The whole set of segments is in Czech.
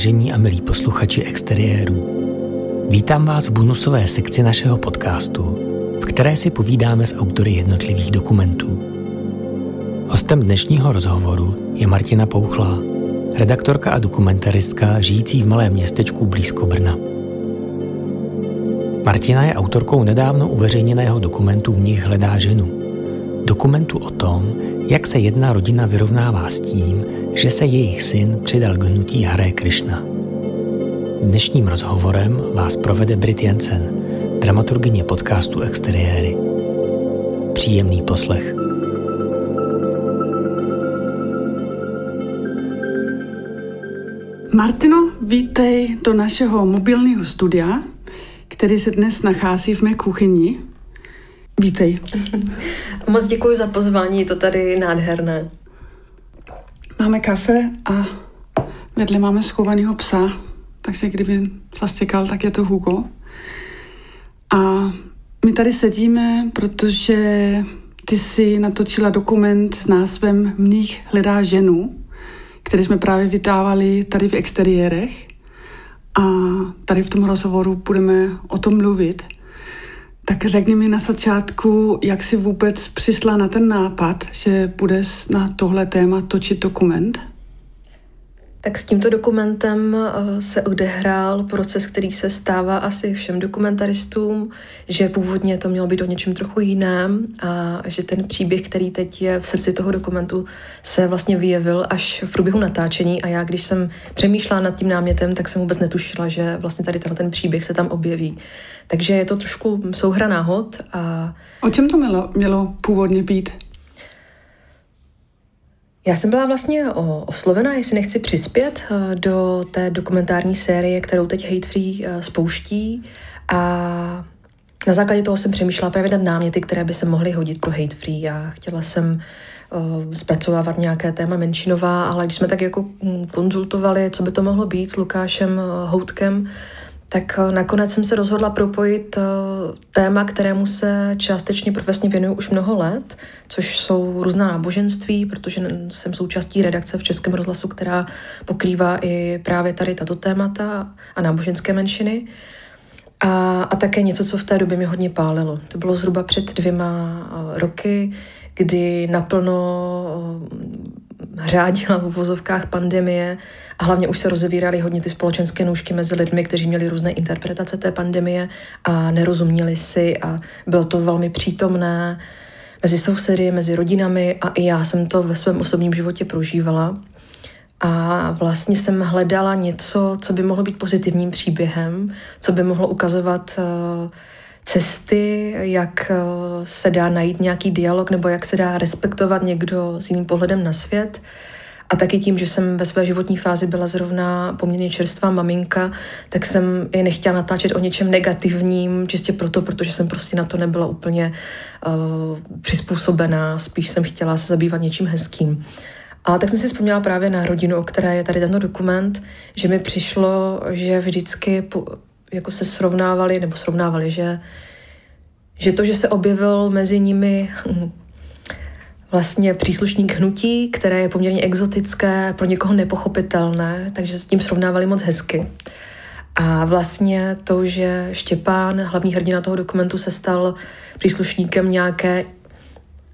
Vážení a milí posluchači exteriérů, vítám vás v bonusové sekci našeho podcastu, v které si povídáme s autory jednotlivých dokumentů. Hostem dnešního rozhovoru je Martina Pouchlá, redaktorka a dokumentaristka žijící v malém městečku blízko Brna. Martina je autorkou nedávno uveřejněného dokumentu V nich hledá ženu. Dokumentu o tom, jak se jedna rodina vyrovnává s tím, že se jejich syn přidal k hnutí Hare Krishna. Dnešním rozhovorem vás provede Brit Jensen, dramaturgyně podcastu Exteriéry. Příjemný poslech. Martino, vítej do našeho mobilního studia, který se dnes nachází v mé kuchyni. Vítej. Moc děkuji za pozvání, je to tady nádherné. Máme kafe a vedle máme schovaného psa, takže kdyby zase čekal, tak je to Hugo. A my tady sedíme, protože ty si natočila dokument s názvem Mních hledá ženu, který jsme právě vydávali tady v exteriérech. A tady v tom rozhovoru budeme o tom mluvit. Tak řekni mi na začátku, jak jsi vůbec přišla na ten nápad, že budeš na tohle téma točit dokument? Tak s tímto dokumentem eh, se odehrál proces, který se stává asi všem dokumentaristům, že původně to mělo být o něčem trochu jiném a že ten příběh, který teď je v srdci toho dokumentu, se vlastně vyjevil až v průběhu natáčení a já, když jsem přemýšlela nad tím námětem, tak jsem vůbec netušila, že vlastně tady ten příběh se tam objeví. Takže je to trošku souhra náhod. A... O čem to mělo, mělo původně být? Já jsem byla vlastně oslovena, jestli nechci přispět eh, do té dokumentární série, kterou teď Hate Free eh, spouští a na základě toho jsem přemýšlela právě nad náměty, které by se mohly hodit pro Hate Free. Já chtěla jsem uh, zpracovávat nějaké téma menšinová, ale když jsme tak jako mm, konzultovali, co by to mohlo být s Lukášem Houtkem, tak eh, nakonec jsem se rozhodla propojit eh, téma, kterému se částečně profesně věnuju už mnoho let, což jsou různá náboženství, protože jsem součástí redakce v Českém rozhlasu, která pokrývá i právě tady tato témata a náboženské menšiny. A, a také něco, co v té době mi hodně pálilo. To bylo zhruba před dvěma eh, roky, kdy naplno řádila v uvozovkách pandemie a hlavně už se rozevíraly hodně ty společenské nůžky mezi lidmi, kteří měli různé interpretace té pandemie a nerozuměli si a bylo to velmi přítomné mezi sousedy, mezi rodinami a i já jsem to ve svém osobním životě prožívala. A vlastně jsem hledala něco, co by mohlo být pozitivním příběhem, co by mohlo ukazovat uh, cesty, jak uh, se dá najít nějaký dialog nebo jak se dá respektovat někdo s jiným pohledem na svět. A taky tím, že jsem ve své životní fázi byla zrovna poměrně čerstvá maminka, tak jsem i nechtěla natáčet o něčem negativním, čistě proto, protože jsem prostě na to nebyla úplně uh, přizpůsobená, spíš jsem chtěla se zabývat něčím hezkým. A tak jsem si vzpomněla právě na rodinu, o které je tady tento dokument, že mi přišlo, že vždycky jako se srovnávali, nebo srovnávali, že, že to, že se objevil mezi nimi vlastně příslušník hnutí, které je poměrně exotické, pro někoho nepochopitelné, takže s tím srovnávali moc hezky. A vlastně to, že Štěpán, hlavní hrdina toho dokumentu, se stal příslušníkem nějaké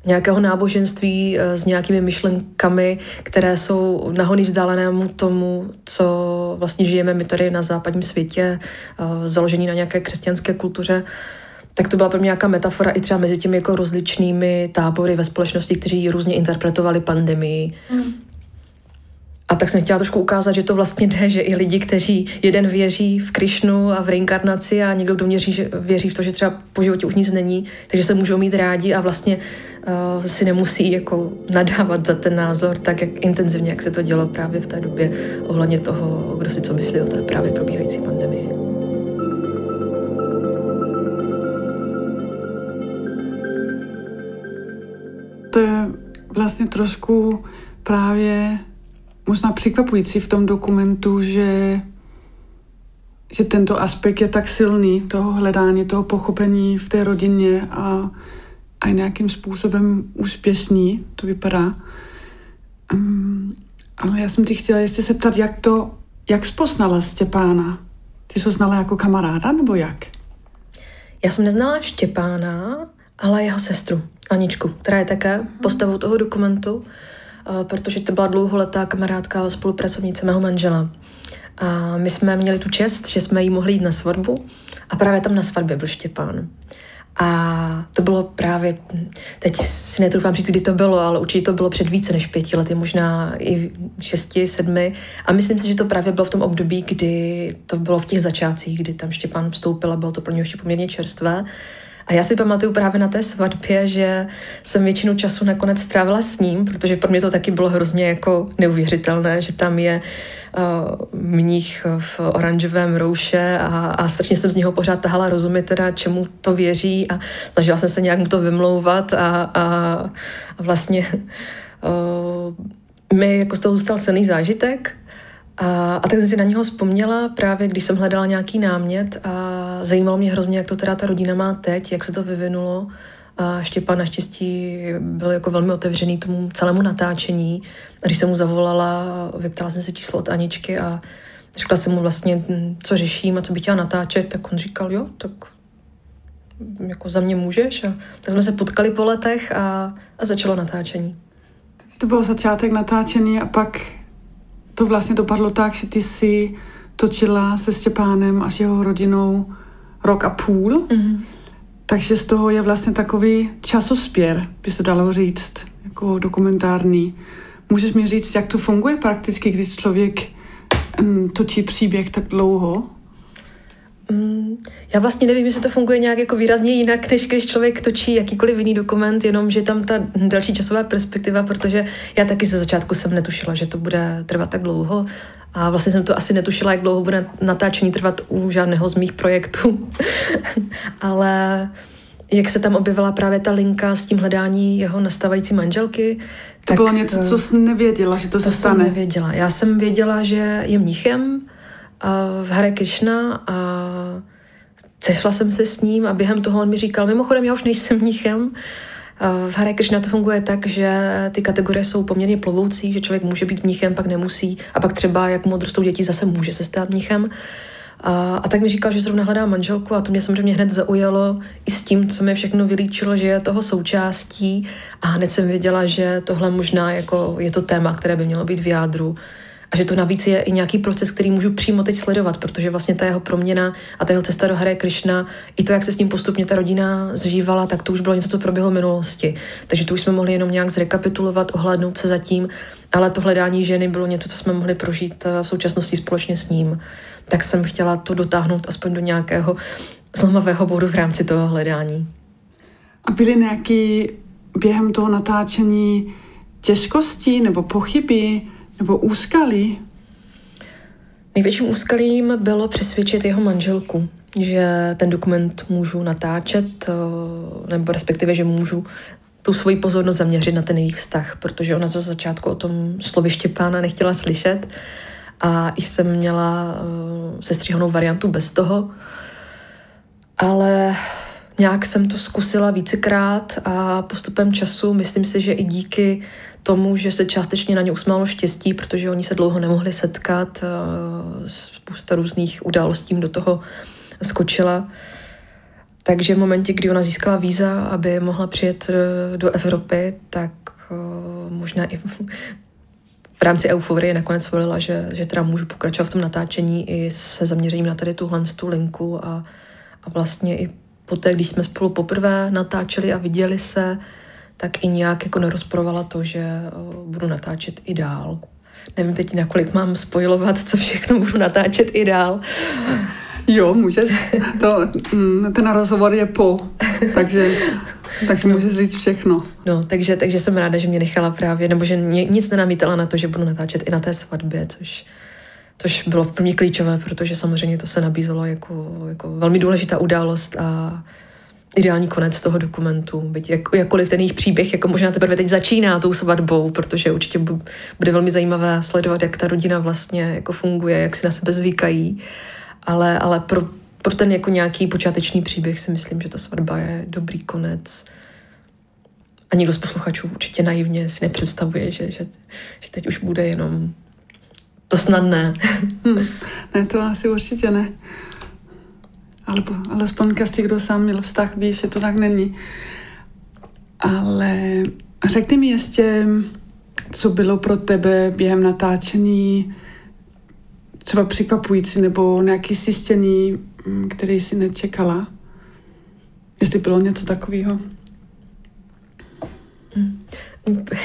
nějakého náboženství eh, s nějakými myšlenkami, které jsou nahony vzdálenému tomu, co vlastně žijeme my tady na západním světě, eh, založení na nějaké křesťanské kultuře, tak to byla pro mě nějaká metafora i třeba mezi těmi jako rozličnými tábory ve společnosti, kteří různě interpretovali pandemii. Mm. Tak jsem chtěla trošku ukázat, že to vlastně jde, že i lidi, kteří jeden věří v Krišnu a v reinkarnaci a někdo, kdo měří, že věří v to, že třeba po životě už nic není, takže se můžou mít rádi a vlastně uh, si nemusí jako nadávat za ten názor tak jak intenzivně, jak se to dělo právě v té době ohledně toho, kdo si co myslí o té právě probíhající pandemii. To je vlastně trošku právě možná překvapující v tom dokumentu, že, že tento aspekt je tak silný, toho hledání, toho pochopení v té rodině a, a nějakým způsobem úspěšný, to vypadá. Um, ale já jsem ti chtěla ještě se ptat, jak to jak spoznala Štěpána? Ty jsi ho znala jako kamaráda nebo jak? Já jsem neznala Štěpána, ale jeho sestru, Aničku, která je také postavou toho dokumentu, protože to byla dlouholetá kamarádka a spolupracovnice mého manžela. A my jsme měli tu čest, že jsme jí mohli jít na svatbu a právě tam na svatbě byl Štěpán. A to bylo právě, teď si netroufám říct, kdy to bylo, ale určitě to bylo před více než pěti lety, možná i šesti, sedmi. A myslím si, že to právě bylo v tom období, kdy to bylo v těch začátcích, kdy tam Štěpán vstoupil a bylo to pro něj ještě poměrně čerstvé. A já si pamatuju právě na té svatbě, že jsem většinu času nakonec strávila s ním, protože pro mě to taky bylo hrozně jako neuvěřitelné, že tam je uh, mních v oranžovém rouše a, a strašně jsem z něho pořád tahala rozumět teda, čemu to věří a snažila jsem se nějak mu to vymlouvat a, a, a vlastně uh, mi jako z toho zůstal silný zážitek a, a tak jsem si na něho vzpomněla právě, když jsem hledala nějaký námět a zajímalo mě hrozně, jak to teda ta rodina má teď, jak se to vyvinulo. A Štěpán naštěstí byl jako velmi otevřený tomu celému natáčení. A když jsem mu zavolala, vyptala jsem si číslo od Aničky a řekla jsem mu vlastně, co řeším a co by chtěla natáčet, tak on říkal, jo, tak jako za mě můžeš. A tak jsme se potkali po letech a, a začalo natáčení. To byl začátek natáčení a pak to vlastně dopadlo tak, že ty si točila se Stěpánem a s jeho rodinou rok a půl. Mm-hmm. Takže z toho je vlastně takový časospěr, by se dalo říct, jako dokumentární. Můžeš mi říct, jak to funguje prakticky, když člověk um, točí příběh tak dlouho? Mm, já vlastně nevím, jestli to funguje nějak jako výrazně jinak, než když člověk točí jakýkoliv jiný dokument, jenom že tam ta další časová perspektiva, protože já taky ze začátku jsem netušila, že to bude trvat tak dlouho a vlastně jsem to asi netušila, jak dlouho bude natáčení trvat u žádného z mých projektů. Ale jak se tam objevila právě ta linka s tím hledání jeho nastávající manželky. To tak, bylo něco, co jsi nevěděla, že to, to se stane. Jsem nevěděla. Já jsem věděla, že je mnichem, v Hare Krishna a sešla jsem se s ním a během toho on mi říkal, mimochodem já už nejsem mnichem, v Hare Krishna to funguje tak, že ty kategorie jsou poměrně plovoucí, že člověk může být mnichem, pak nemusí. A pak třeba, jak mu odrostou děti, zase může se stát mnichem. A, a tak mi říkal, že zrovna hledá manželku a to mě samozřejmě hned zaujalo i s tím, co mi všechno vylíčilo, že je toho součástí. A hned jsem věděla, že tohle možná jako je to téma, které by mělo být v jádru a že to navíc je i nějaký proces, který můžu přímo teď sledovat, protože vlastně ta jeho proměna a ta jeho cesta do Hare Krishna, i to, jak se s ním postupně ta rodina zžívala, tak to už bylo něco, co proběhlo v minulosti. Takže to už jsme mohli jenom nějak zrekapitulovat, ohlédnout se zatím, ale to hledání ženy bylo něco, co jsme mohli prožít eh, v současnosti společně s ním. Tak jsem chtěla to dotáhnout aspoň do nějakého zlomového bodu v rámci toho hledání. A byly nějaké během toho natáčení těžkosti nebo pochyby, nebo úskalí? Největším úskalím bylo přesvědčit jeho manželku, že ten dokument můžu natáčet, eh, nebo respektive, že můžu tu svoji pozornost zaměřit na ten jejich vztah, protože ona za začátku o tom sloviště pána nechtěla slyšet a i jsem měla uh, sestříhanou variantu bez toho, ale nějak jsem to zkusila vícekrát a postupem času myslím si, že i díky tomu, že se částečně na ně usmálo štěstí, protože oni se dlouho nemohli setkat, spousta různých událostí do toho skočila. Takže v momentě, kdy ona získala víza, aby mohla přijet e, do Evropy, tak e, možná i v rámci euforie nakonec svolila, že, že teda můžu pokračovat v tom natáčení i se zaměřením na tady tuhle tu linku a, a vlastně i poté, když jsme spolu poprvé natáčeli a viděli se, tak i nějak jako nerozporovala to, že budu natáčet i dál. Nevím teď, nakolik mám spojovat, co všechno budu natáčet i dál. Jo, můžeš. To, mm, ten rozhovor je po, takže, takže můžeš říct všechno. No, takže, takže jsem ráda, že mě nechala právě, nebo že mě, nic nenamítala na to, že budu natáčet i na té svatbě, což, což bylo pro mě klíčové, protože samozřejmě to se nabízelo jako, jako velmi důležitá událost a ideální konec toho dokumentu, byť jak, jakkoliv ten jejich příběh jako možná teprve teď začíná tou svatbou, protože určitě bude velmi zajímavé sledovat, jak ta rodina vlastně jako funguje, jak si na sebe zvykají, ale, ale pro, pro ten jako nějaký počáteční příběh si myslím, že ta svatba je dobrý konec. A nikdo z posluchačů určitě naivně si nepředstavuje, že, že, že teď už bude jenom to snadné. Hmm. Ne, to asi určitě ne. Ale alespoň každý, kdo sám měl vztah, ví, že to tak není. Ale řekni mi ještě, co bylo pro tebe během natáčení třeba překvapující nebo nějaký zjištění, mm, který jsi nečekala? Jestli bylo něco takového?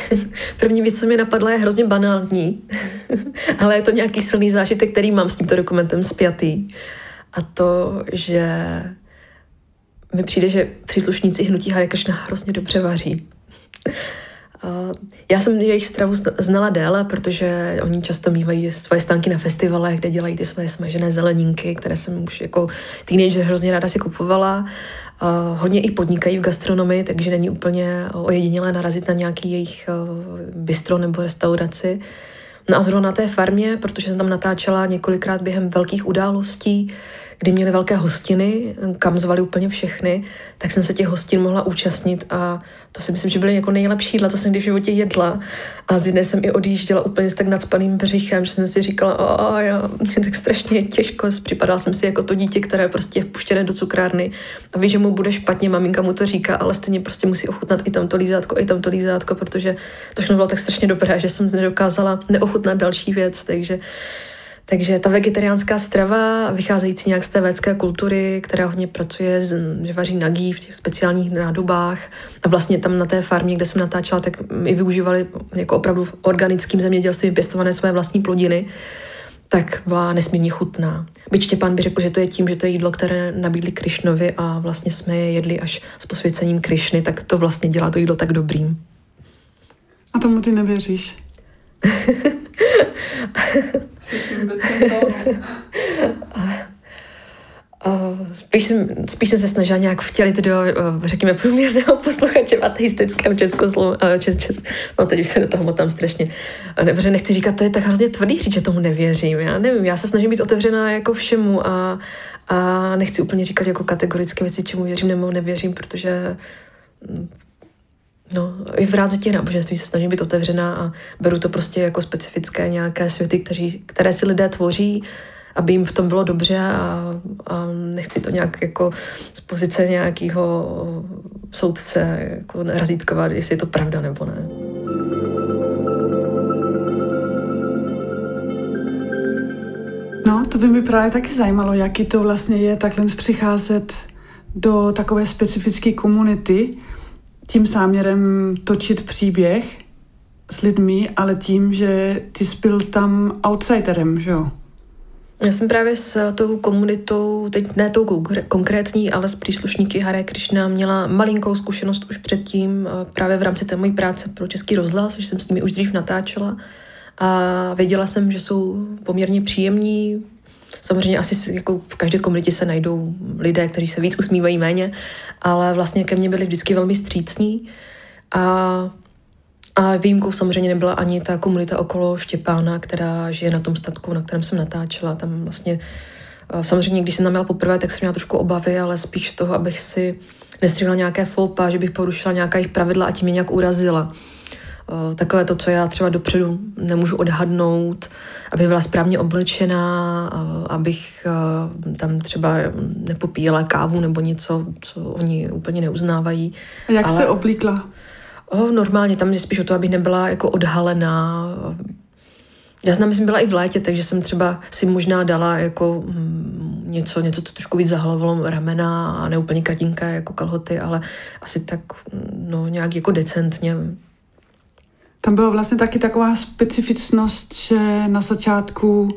První věc, co mi napadla, je hrozně banální, ale je to nějaký silný zážitek, který mám s tímto dokumentem spjatý. A to, že mi přijde, že příslušníci hnutí Hare Krishna hrozně dobře vaří. Já jsem jejich stravu znala déle, protože oni často mývají svoje stánky na festivalech, kde dělají ty svoje smažené zeleninky, které jsem už jako teenager hrozně ráda si kupovala. Hodně i podnikají v gastronomii, takže není úplně ojedinělé narazit na nějaký jejich bistro nebo restauraci. No a zrovna na té farmě, protože jsem tam natáčela několikrát během velkých událostí, kdy měli velké hostiny, kam zvali úplně všechny, tak jsem se těch hostin mohla účastnit a to si myslím, že byly jako nejlepší jídla, co jsem kdy v životě jedla. A z jedné jsem i odjížděla úplně s tak nadspaným břichem, že jsem si říkala, a já, mě tak strašně těžko, připadala jsem si jako to dítě, které prostě je vpuštěné do cukrárny a ví, že mu bude špatně, maminka mu to říká, ale stejně prostě musí ochutnat i tamto lízátko, i tamto lízátko, protože to všechno bylo tak strašně dobré, že jsem nedokázala neochutnat další věc, takže takže ta vegetariánská strava, vycházející nějak z té védské kultury, která hodně pracuje, že vaří nagý v těch speciálních nádobách a vlastně tam na té farmě, kde jsem natáčela, tak my využívali jako opravdu v organickým zemědělství pěstované své vlastní plodiny, tak byla nesmírně chutná. Byť Štěpán by řekl, že to je tím, že to je jídlo, které nabídli Krišnovi a vlastně jsme je jedli až s posvěcením Krišny, tak to vlastně dělá to jídlo tak dobrým. A tomu ty nevěříš? spíš, jsem, spíš jsem se snažila nějak vtělit do, řekněme, průměrného posluchače v ateistickém Českoslu, čes, čes, no teď už se do toho motám strašně, nebo že nechci říkat, to je tak hrozně tvrdý říct, že tomu nevěřím, já nevím, já se snažím být otevřená jako všemu a, a nechci úplně říkat jako kategorické věci, čemu věřím nebo nevěřím, protože No, i v rámci těch náboženství se snažím být otevřená a beru to prostě jako specifické nějaké světy, kteří, které si lidé tvoří, aby jim v tom bylo dobře a, a nechci to nějak jako z pozice nějakého soudce jako razítkovat, jestli je to pravda nebo ne. No, to by mi právě taky zajímalo, jaký to vlastně je takhle přicházet do takové specifické komunity, tím záměrem točit příběh s lidmi, ale tím, že ty byl tam outsiderem, že jo? Já jsem právě s tou komunitou, teď ne tou konkrétní, ale s příslušníky Hare Krishna měla malinkou zkušenost už předtím, právě v rámci té mojí práce pro Český rozhlas, že jsem s nimi už dřív natáčela. A věděla jsem, že jsou poměrně příjemní, Samozřejmě asi jako v každé komunitě se najdou lidé, kteří se víc usmívají méně, ale vlastně ke mně byli vždycky velmi střícní a a výjimkou samozřejmě nebyla ani ta komunita okolo Štěpána, která žije na tom statku, na kterém jsem natáčela. Tam vlastně, samozřejmě, když jsem tam měla poprvé, tak jsem měla trošku obavy, ale spíš toho, abych si nestříhala nějaké foupa, že bych porušila nějaká jejich pravidla a tím mě nějak urazila. Eh, takové to, co já třeba dopředu nemůžu odhadnout, aby byla správně oblečená, eh, abych eh, tam třeba nepopíjela kávu nebo něco, co oni úplně neuznávají. A jak Ale... se oblíkla? Oh, normálně, tam je spíš o to, abych nebyla jako odhalená. Já znám, jsem byla i v létě, takže jsem třeba si možná dala jako mm, něco, něco, co trošku víc zahlavilo ramena a ne úplně kratinké jako kalhoty, ale asi tak no, nějak jako decentně tam byla vlastně taky taková specifičnost, že na začátku,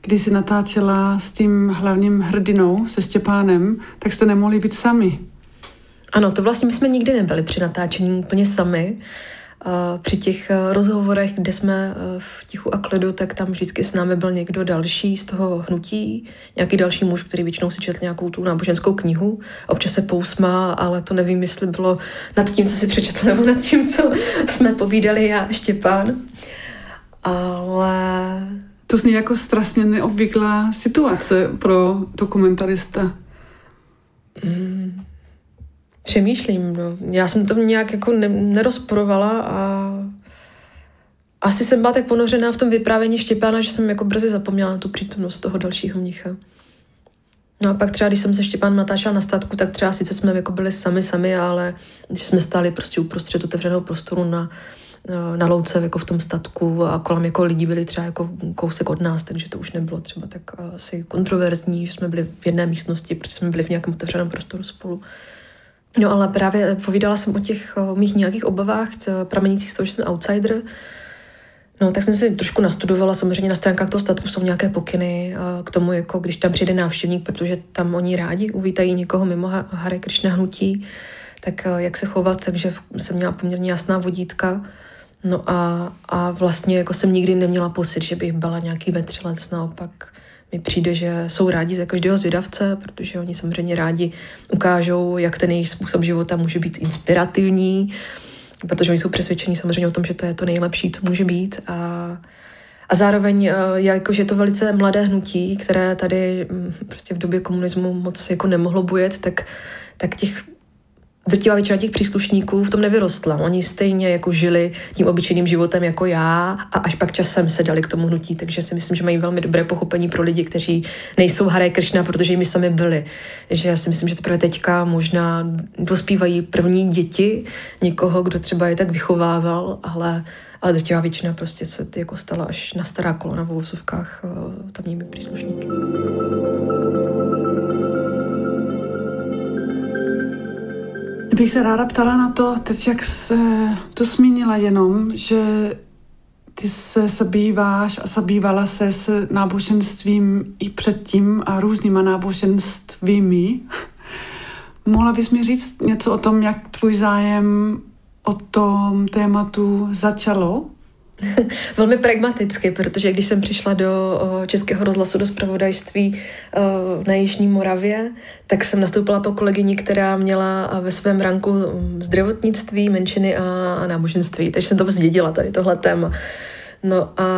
když si natáčela s tím hlavním hrdinou, se Stěpánem, tak jste nemohli být sami. Ano, to vlastně my jsme nikdy nebyli při natáčení úplně sami při těch eh, rozhovorech, kde jsme eh, v tichu a klidu, tak tam vždycky s námi byl někdo další z toho hnutí, nějaký další muž, který většinou si četl nějakou tu náboženskou knihu. Občas se pousmál, ale to nevím, jestli bylo nad tím, co si přečetl, nebo nad tím, co jsme povídali já a Štěpán. Ale... To zní jako strašně neobvyklá situace pro dokumentarista. Mm. Přemýšlím, no. Já jsem to nějak jako ne, nerozporovala a asi jsem byla tak ponořená v tom vyprávění Štěpána, že jsem jako brzy zapomněla na tu přítomnost toho dalšího mnicha. No a pak třeba, když jsem se Štěpán natáčela na statku, tak třeba sice jsme jako byli sami sami, ale když jsme stáli prostě uprostřed otevřeného prostoru na, na louce jako v tom statku a kolem jako lidi byli třeba jako kousek od nás, takže to už nebylo třeba tak asi kontroverzní, že jsme byli v jedné místnosti, protože jsme byli v nějakém otevřeném prostoru spolu. No ale právě povídala jsem o těch o mých nějakých obavách, pramenících z toho, že jsem outsider, No, tak jsem si trošku nastudovala, samozřejmě na stránkách toho statku jsou nějaké pokyny k tomu, jako když tam přijde návštěvník, protože tam oni rádi uvítají někoho mimo Hare Krishna hnutí, tak jak se chovat, takže jsem měla poměrně jasná vodítka. No a, a vlastně jako jsem nikdy neměla pocit, že bych byla nějaký vetřelec, naopak mi přijde, že jsou rádi za každého zvědavce, protože oni samozřejmě rádi ukážou, jak ten jejich způsob života může být inspirativní, protože oni jsou přesvědčení samozřejmě o tom, že to je to nejlepší, co může být. A a zároveň, eh, jakož je to velice mladé hnutí, které tady mm, prostě v době komunismu moc jako nemohlo bujet, tak, tak těch drtivá většina těch příslušníků v tom nevyrostla. Oni stejně jako žili tím obyčejným životem jako já a až pak časem se dali k tomu hnutí, takže si myslím, že mají velmi dobré pochopení pro lidi, kteří nejsou Haré Kršna, protože jimi sami byli. Že já si myslím, že teprve teďka možná dospívají první děti někoho, kdo třeba je tak vychovával, ale ale drtivá většina prostě se jako stala až na stará kolona v uvozovkách eh, tamními příslušníky. Bych se ráda ptala na to, teď jak se to zmínila jenom, že ty se zabýváš a zabývala se s náboženstvím i předtím a různýma náboženstvími. Mohla bys mi říct něco o tom, jak tvůj zájem o tom tématu začalo? Velmi pragmaticky, protože když jsem přišla do Českého rozhlasu do zpravodajství na Jižní Moravě, tak jsem nastoupila po kolegyni, která měla ve svém ranku zdravotnictví, menšiny a náboženství, takže jsem to zdědila tady tohle téma. No a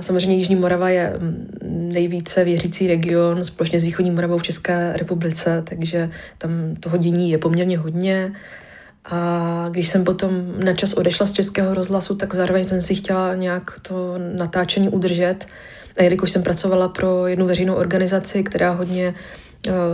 samozřejmě Jižní Morava je nejvíce věřící region společně s Východní Moravou v České republice, takže tam toho dění je poměrně hodně. A když jsem potom na čas odešla z Českého rozhlasu, tak zároveň jsem si chtěla nějak to natáčení udržet. A jelikož jsem pracovala pro jednu veřejnou organizaci, která hodně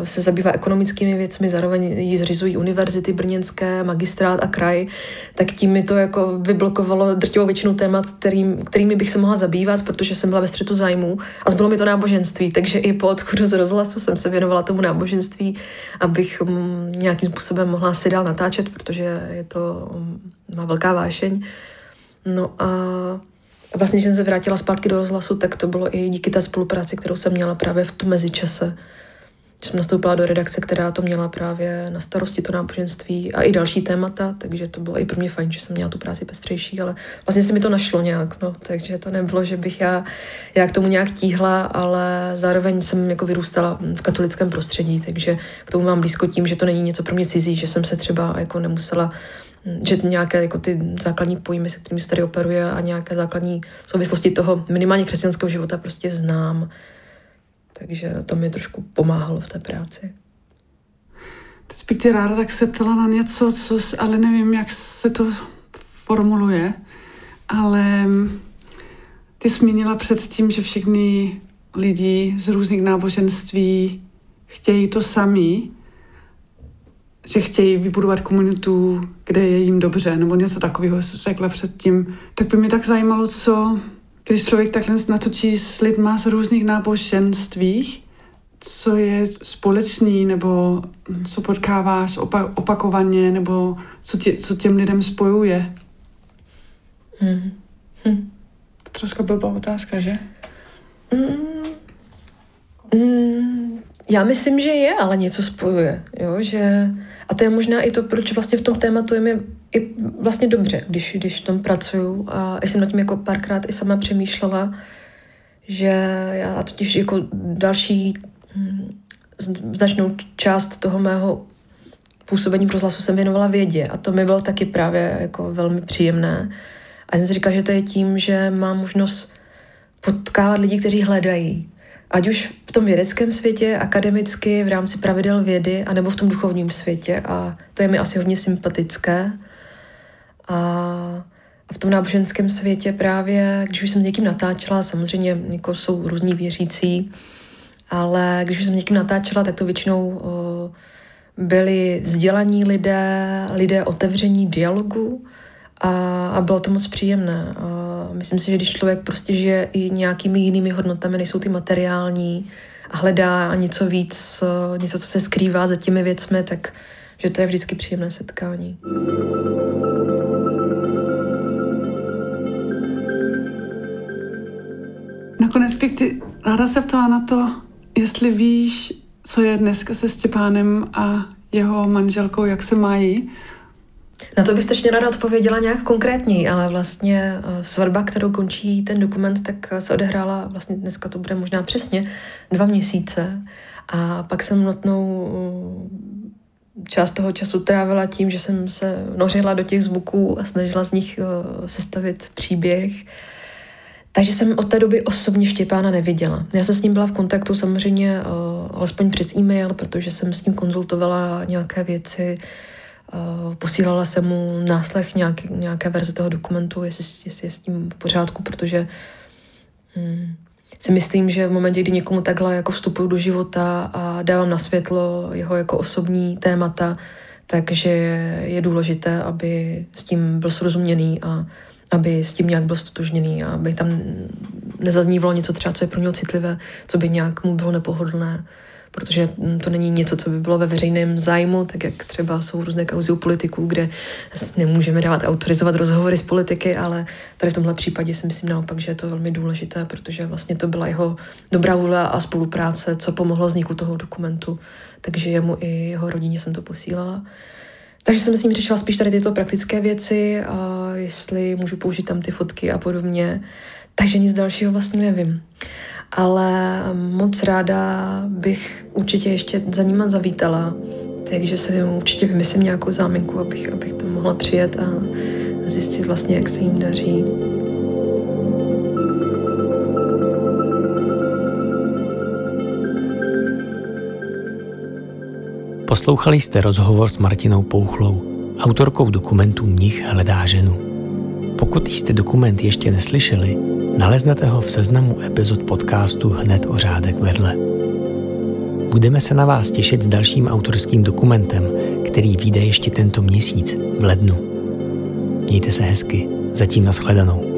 se zabývá ekonomickými věcmi, zároveň ji zřizují univerzity brněnské, magistrát a kraj, tak tím mi to jako vyblokovalo drtivou většinu témat, kterým, kterými bych se mohla zabývat, protože jsem byla ve střetu zájmu a zbylo mi to náboženství, takže i po odchodu z rozhlasu jsem se věnovala tomu náboženství, abych mm, nějakým způsobem mohla si dál natáčet, protože je to, mm, má velká vášeň. No a a vlastně, když jsem se vrátila zpátky do rozhlasu, tak to bylo i díky té spolupráci, kterou jsem měla právě v tu mezičase jsem nastoupila do redakce, která to měla právě na starosti to náboženství a i další témata, takže to bylo i pro mě fajn, že jsem měla tu práci pestřejší, ale vlastně se mi to našlo nějak, no, takže to nebylo, že bych já, já k tomu nějak tíhla, ale zároveň jsem jako vyrůstala v katolickém prostředí, takže k tomu mám blízko tím, že to není něco pro mě cizí, že jsem se třeba jako nemusela že nějaké jako ty základní pojmy, se kterými se tady operuje a nějaké základní souvislosti toho minimálně křesťanského života prostě znám takže to mi trošku pomáhalo v té práci. Teď bych tě ráda tak se ptala na něco, co, ale nevím, jak se to formuluje, ale ty zmínila předtím, že všichni lidi z různých náboženství chtějí to sami, že chtějí vybudovat komunitu, kde je jim dobře, nebo něco takového řekla předtím. Tak by mě tak zajímalo, co když člověk takhle natočí s lidma z různých náboženství, co je společný, nebo co potkáváš opa- opakovaně, nebo co, tě, co těm lidem spojuje? Hmm. Hm. To trošku blbá otázka, že? Mm. Mm. Já myslím, že je, ale něco spojuje, jo, že a to je možná i to, proč vlastně v tom tématu je mi i vlastně dobře, když, když v tom pracuju a jsem nad tím jako párkrát i sama přemýšlela, že já totiž jako další hm, značnou část toho mého působení v rozhlasu jsem věnovala vědě a to mi bylo taky právě jako velmi příjemné. A jsem si říkala, že to je tím, že mám možnost potkávat lidi, kteří hledají ať už v tom vědeckém světě, akademicky, v rámci pravidel vědy, anebo v tom duchovním světě. A to je mi asi hodně sympatické. A, v tom náboženském světě právě, když už jsem s někým natáčela, samozřejmě jako jsou různí věřící, ale když už jsem s někým natáčela, tak to většinou byli vzdělaní lidé, lidé otevření dialogu a, a bylo to moc příjemné. A myslím si, že když člověk prostě žije i nějakými jinými hodnotami, než jsou ty materiální a hledá něco víc, něco, co se skrývá za těmi věcmi, tak že to je vždycky příjemné setkání. Nakonec bych ty ráda se ptala na to, jestli víš, co je dneska se Stěpánem a jeho manželkou, jak se mají. Na to strašně ráda odpověděla nějak konkrétní, ale vlastně eh, svatba, kterou končí ten dokument, tak eh, se odehrála, vlastně dneska to bude možná přesně, dva měsíce. A pak jsem notnou mm, část toho času trávila tím, že jsem se nořila do těch zvuků a snažila z nich eh, sestavit příběh. Takže jsem od té doby osobně Štěpána neviděla. Já jsem s ním byla v kontaktu samozřejmě alespoň přes e-mail, protože jsem s ním konzultovala nějaké věci, posílala jsem mu náslech nějaké, nějaké verze toho dokumentu, jestli, jestli je s tím v pořádku, protože um, si myslím, že v momentě, kdy někomu takhle jako vstupuju do života a dávám na světlo jeho jako osobní témata, takže je důležité, aby s tím byl srozuměný a aby s tím nějak byl stotožněný a aby tam nezaznívalo něco třeba, co je pro něho citlivé, co by nějak mu bylo nepohodlné, protože to není něco, co by bylo ve veřejném zájmu, tak jak třeba jsou různé kauzy u politiků, kde nemůžeme dávat autorizovat rozhovory s politiky, ale tady v tomhle případě si myslím naopak, že je to velmi důležité, protože vlastně to byla jeho dobrá vůle a spolupráce, co pomohlo vzniku toho dokumentu, takže jemu i jeho rodině jsem to posílala. Takže jsem s ním řešila spíš tady tyto praktické věci a jestli můžu použít tam ty fotky a podobně. Takže nic dalšího vlastně nevím. Ale moc ráda bych určitě ještě za nima zavítala. Takže si určitě vymyslím nějakou záminku, abych, abych tam mohla přijet a zjistit vlastně, jak se jim daří. Poslouchali jste rozhovor s Martinou Pouchlou, autorkou dokumentu Mnich hledá ženu. Pokud jste dokument ještě neslyšeli, naleznete ho v seznamu epizod podcastu hned o řádek vedle. Budeme se na vás těšit s dalším autorským dokumentem, který vyjde ještě tento měsíc v lednu. Mějte se hezky, zatím nashledanou.